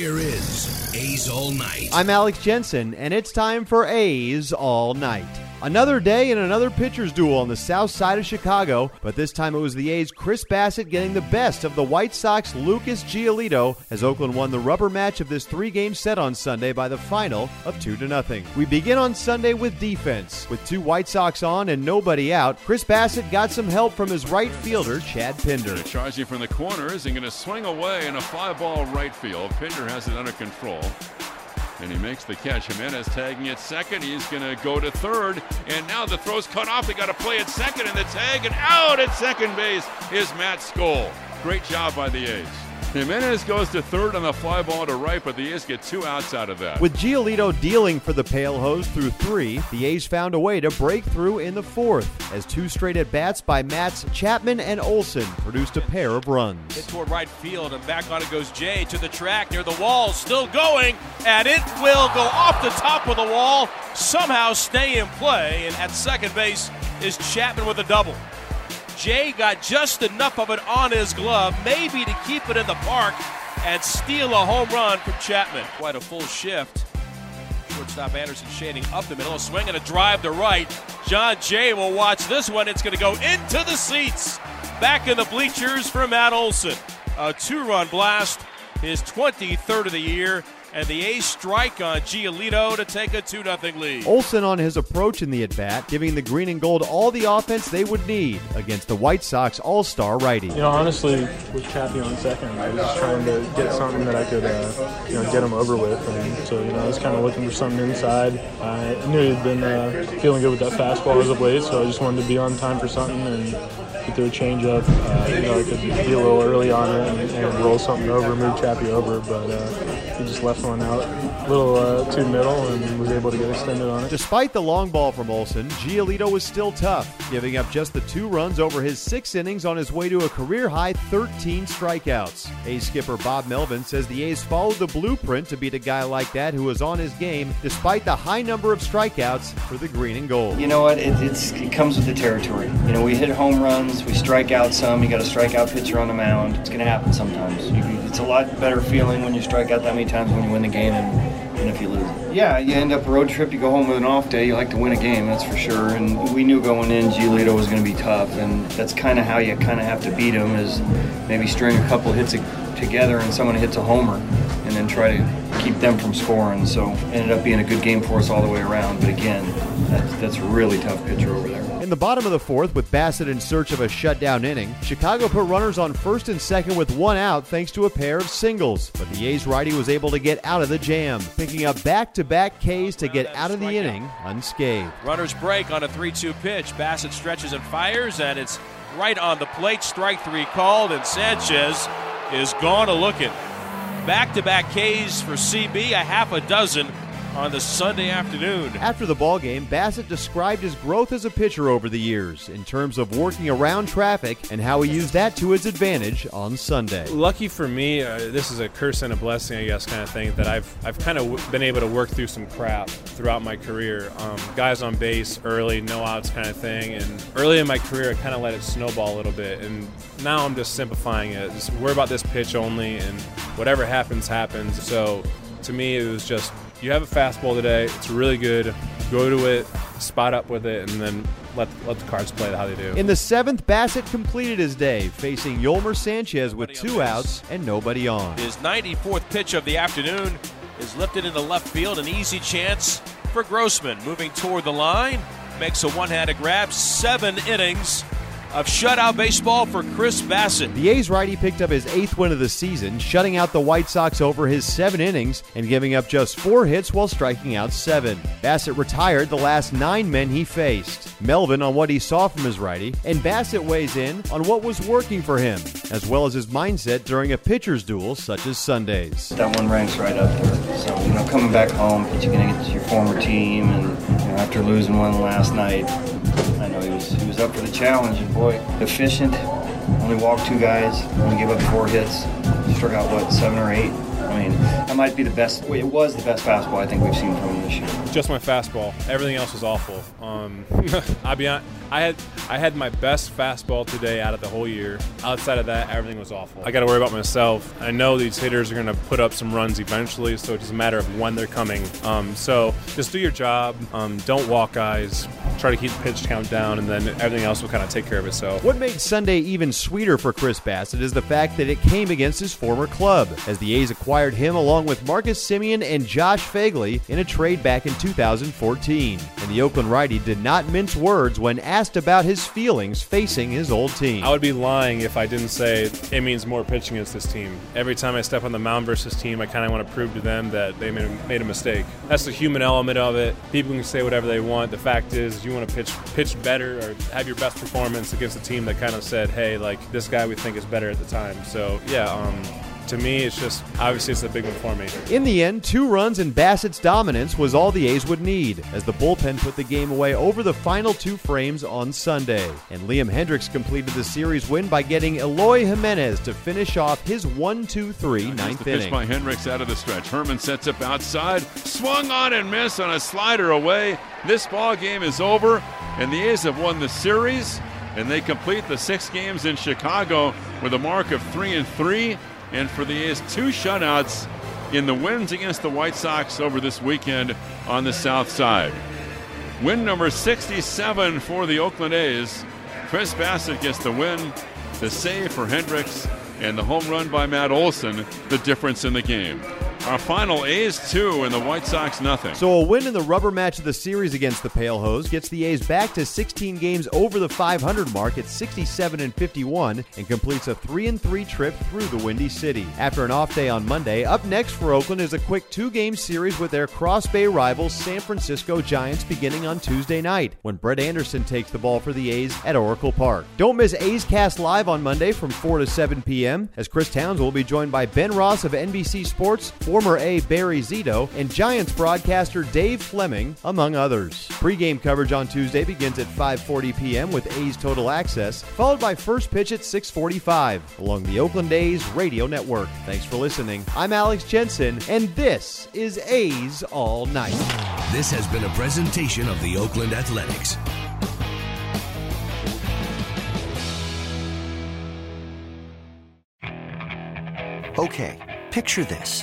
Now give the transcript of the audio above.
Here is A's All Night. I'm Alex Jensen, and it's time for A's All Night. Another day and another pitcher's duel on the south side of Chicago, but this time it was the A's Chris Bassitt getting the best of the White Sox Lucas Giolito as Oakland won the rubber match of this three-game set on Sunday by the final of 2 to nothing. We begin on Sunday with defense. With two White Sox on and nobody out, Chris Bassitt got some help from his right fielder, Chad Pinder. Charging from the corners and going to swing away in a fly ball right field. Pinder has it under control. And he makes the catch. Jimenez tagging at second. He's going to go to third. And now the throw's cut off. They got to play at second and the tag. And out at second base is Matt Skoll. Great job by the A's. Jimenez goes to third on the fly ball to right, but the A's get two outs out of that. With Giolito dealing for the Pale Hose through three, the A's found a way to break through in the fourth, as two straight at bats by Mats Chapman and Olson produced a pair of runs. Hit toward right field, and back on it goes Jay to the track near the wall, still going, and it will go off the top of the wall, somehow stay in play, and at second base is Chapman with a double. Jay got just enough of it on his glove, maybe to keep it in the park and steal a home run from Chapman. Quite a full shift. Shortstop Anderson shading up the middle, a swing and a drive to right. Jon Jay will watch this one. It's going to go into the seats. Back in the bleachers for Matt Olson. A two run blast, his 23rd of the year and the A's strike on Giolito to take a 2 0 lead. Olson on his approach in the at bat, giving the green and gold all the offense they would need against the White Sox all star righty. You know, honestly, with Cappy on second, I was just trying to get something that I could, uh, you know, get him over with. And so, you know, I was kind of looking for something inside. I knew he'd been uh, feeling good with that fastball as of late, so I just wanted to be on time for something and get through a changeup. Uh, you know, I could be a little early on it and, and roll something over, move Chappie over, but uh, he just left one out a little uh, too middle and was able to get extended on it. Despite the long ball from Olson, Giolito was still tough, giving up just the two runs over his six innings on his way to a career high 13 strikeouts. A's skipper Bob Melvin says the A's followed the blueprint to beat a guy like that who was on his game despite the high number of strikeouts for the green and gold. You know what? It, it's, it comes with the territory. You know, we hit home runs, we strike out some, you got a strikeout pitcher on the mound. It's going to happen sometimes. You, it's a lot better feeling when you strike out that many times when you win the game and, if you lose it. Yeah, you end up a road trip, you go home with an off day, you like to win a game, that's for sure. And we knew going in Giolito was going to be tough, and that's kind of how you kind of have to beat him is maybe string a couple hits together and someone hits a homer and then try to keep them from scoring. So ended up being a good game for us all the way around. But again, that's, that's a really tough pitcher over. In the bottom of the fourth, with Bassitt in search of a shutdown inning, Chicago put runners on first and second with one out thanks to a pair of singles. But the A's righty was able to get out of the jam, picking up back to back Ks to get out of the inning unscathed. Runners break on a 3 2 pitch. Bassitt stretches and fires, and it's right on the plate. Strike three called, and Sanchez is gone a looking. Back to back Ks for CB, a half a dozen on the Sunday afternoon. After the ball game, Bassitt described his growth as a pitcher over the years in terms of working around traffic and how he used that to his advantage on Sunday. Lucky for me, uh, this is a curse and a blessing, I guess, kind of thing that I've I've kind of w- been able to work through some crap throughout my career. Um, guys on base early, no outs, kind of thing, and early in my career, I kind of let it snowball a little bit, and now I'm just simplifying it. Just worry about this pitch only, and whatever happens, happens. So to me, it was just you have a fastball today. It's really good. Go to it, spot up with it, and then let, let the cards play how they do. In the seventh, Bassitt completed his day, facing Yolmer Sanchez with two outs and nobody on. His 94th pitch of the afternoon is lifted into left field, an easy chance for Grossman moving toward the line. makes a one handed grab. Seven innings of shutout baseball for Chris Bassitt. The A's righty picked up his eighth win of the season, shutting out the White Sox over his seven innings and giving up just four hits while striking out seven. Bassitt retired the last nine men he faced. Melvin on what he saw from his righty, and Bassitt weighs in on what was working for him, as well as his mindset during a pitcher's duel such as Sundays. That one ranks right up there. So, you know, coming back home, pitching against your former team, and you know, after losing one last night, up for the challenge, and boy, efficient. Only walked two guys, only gave up four hits, struck out what seven or eight. I mean, that might be the best. It was the best fastball I think we've seen from him this year. Just my fastball. Everything else was awful. Um, I'll be honest. I had I had my best fastball today out of the whole year. Outside of that, everything was awful. I got to worry about myself. I know these hitters are going to put up some runs eventually, so it's just a matter of when they're coming. Um, so just do your job. Um, don't walk guys. Try to keep the pitch count down, and then everything else will kind of take care of itself. What made Sunday even sweeter for Chris Bassitt is the fact that it came against his former club, as the A's acquired him along with Marcus Semien and Josh Phegley in a trade back in 2014. And the Oakland righty did not mince words when asked about his feelings facing his old team. I would be lying if I didn't say it means more pitching against this team. Every time I step on the mound versus team, I kind of want to prove to them that they made a, made a mistake. That's the human element of it. People can say whatever they want. The fact is, you want to pitch pitch better or have your best performance against a team that kind of said, "Hey, like this guy we think is better at the time." So yeah. Um, to me, it's just obviously it's a big one for me. In the end, two runs and Bassitt's dominance was all the A's would need, as the bullpen put the game away over the final two frames on Sunday. And Liam Hendriks completed the series win by getting Eloy Jimenez to finish off his 1 2 3 ninth the pitch inning. by Hendriks out of the stretch. Herrmann sets up outside, swung on and missed on a slider away. This ball game is over, and the A's have won the series, and they complete the six games in Chicago with a mark of three and three. And for the A's, two shutouts in the wins against the White Sox over this weekend on the South Side. Win number 67 for the Oakland A's. Chris Bassitt gets the win, the save for Hendriks, and the home run by Matt Olson, the difference in the game. Our final A's two and the White Sox nothing. So a win in the rubber match of the series against the Pale Hose gets the A's back to 16 games over the 500 mark at 67 and 51 and completes a 3 and 3 trip through the Windy City. After an off day on Monday, up next for Oakland is a quick two-game series with their Cross Bay rivals San Francisco Giants beginning on Tuesday night when Brett Anderson takes the ball for the A's at Oracle Park. Don't miss A's Cast live on Monday from 4 to 7 p.m. as Chris Towns will be joined by Ben Ross of NBC Sports, former A Barry Zito, and Giants broadcaster Dave Fleming, among others. Pre-game coverage on Tuesday begins at 5:40 p.m. with A's Total Access, followed by first pitch at 6:45 along the Oakland A's radio network. Thanks for listening. I'm Alex Jensen, and this is A's All Night. This has been a presentation of the Oakland Athletics. Okay, picture this.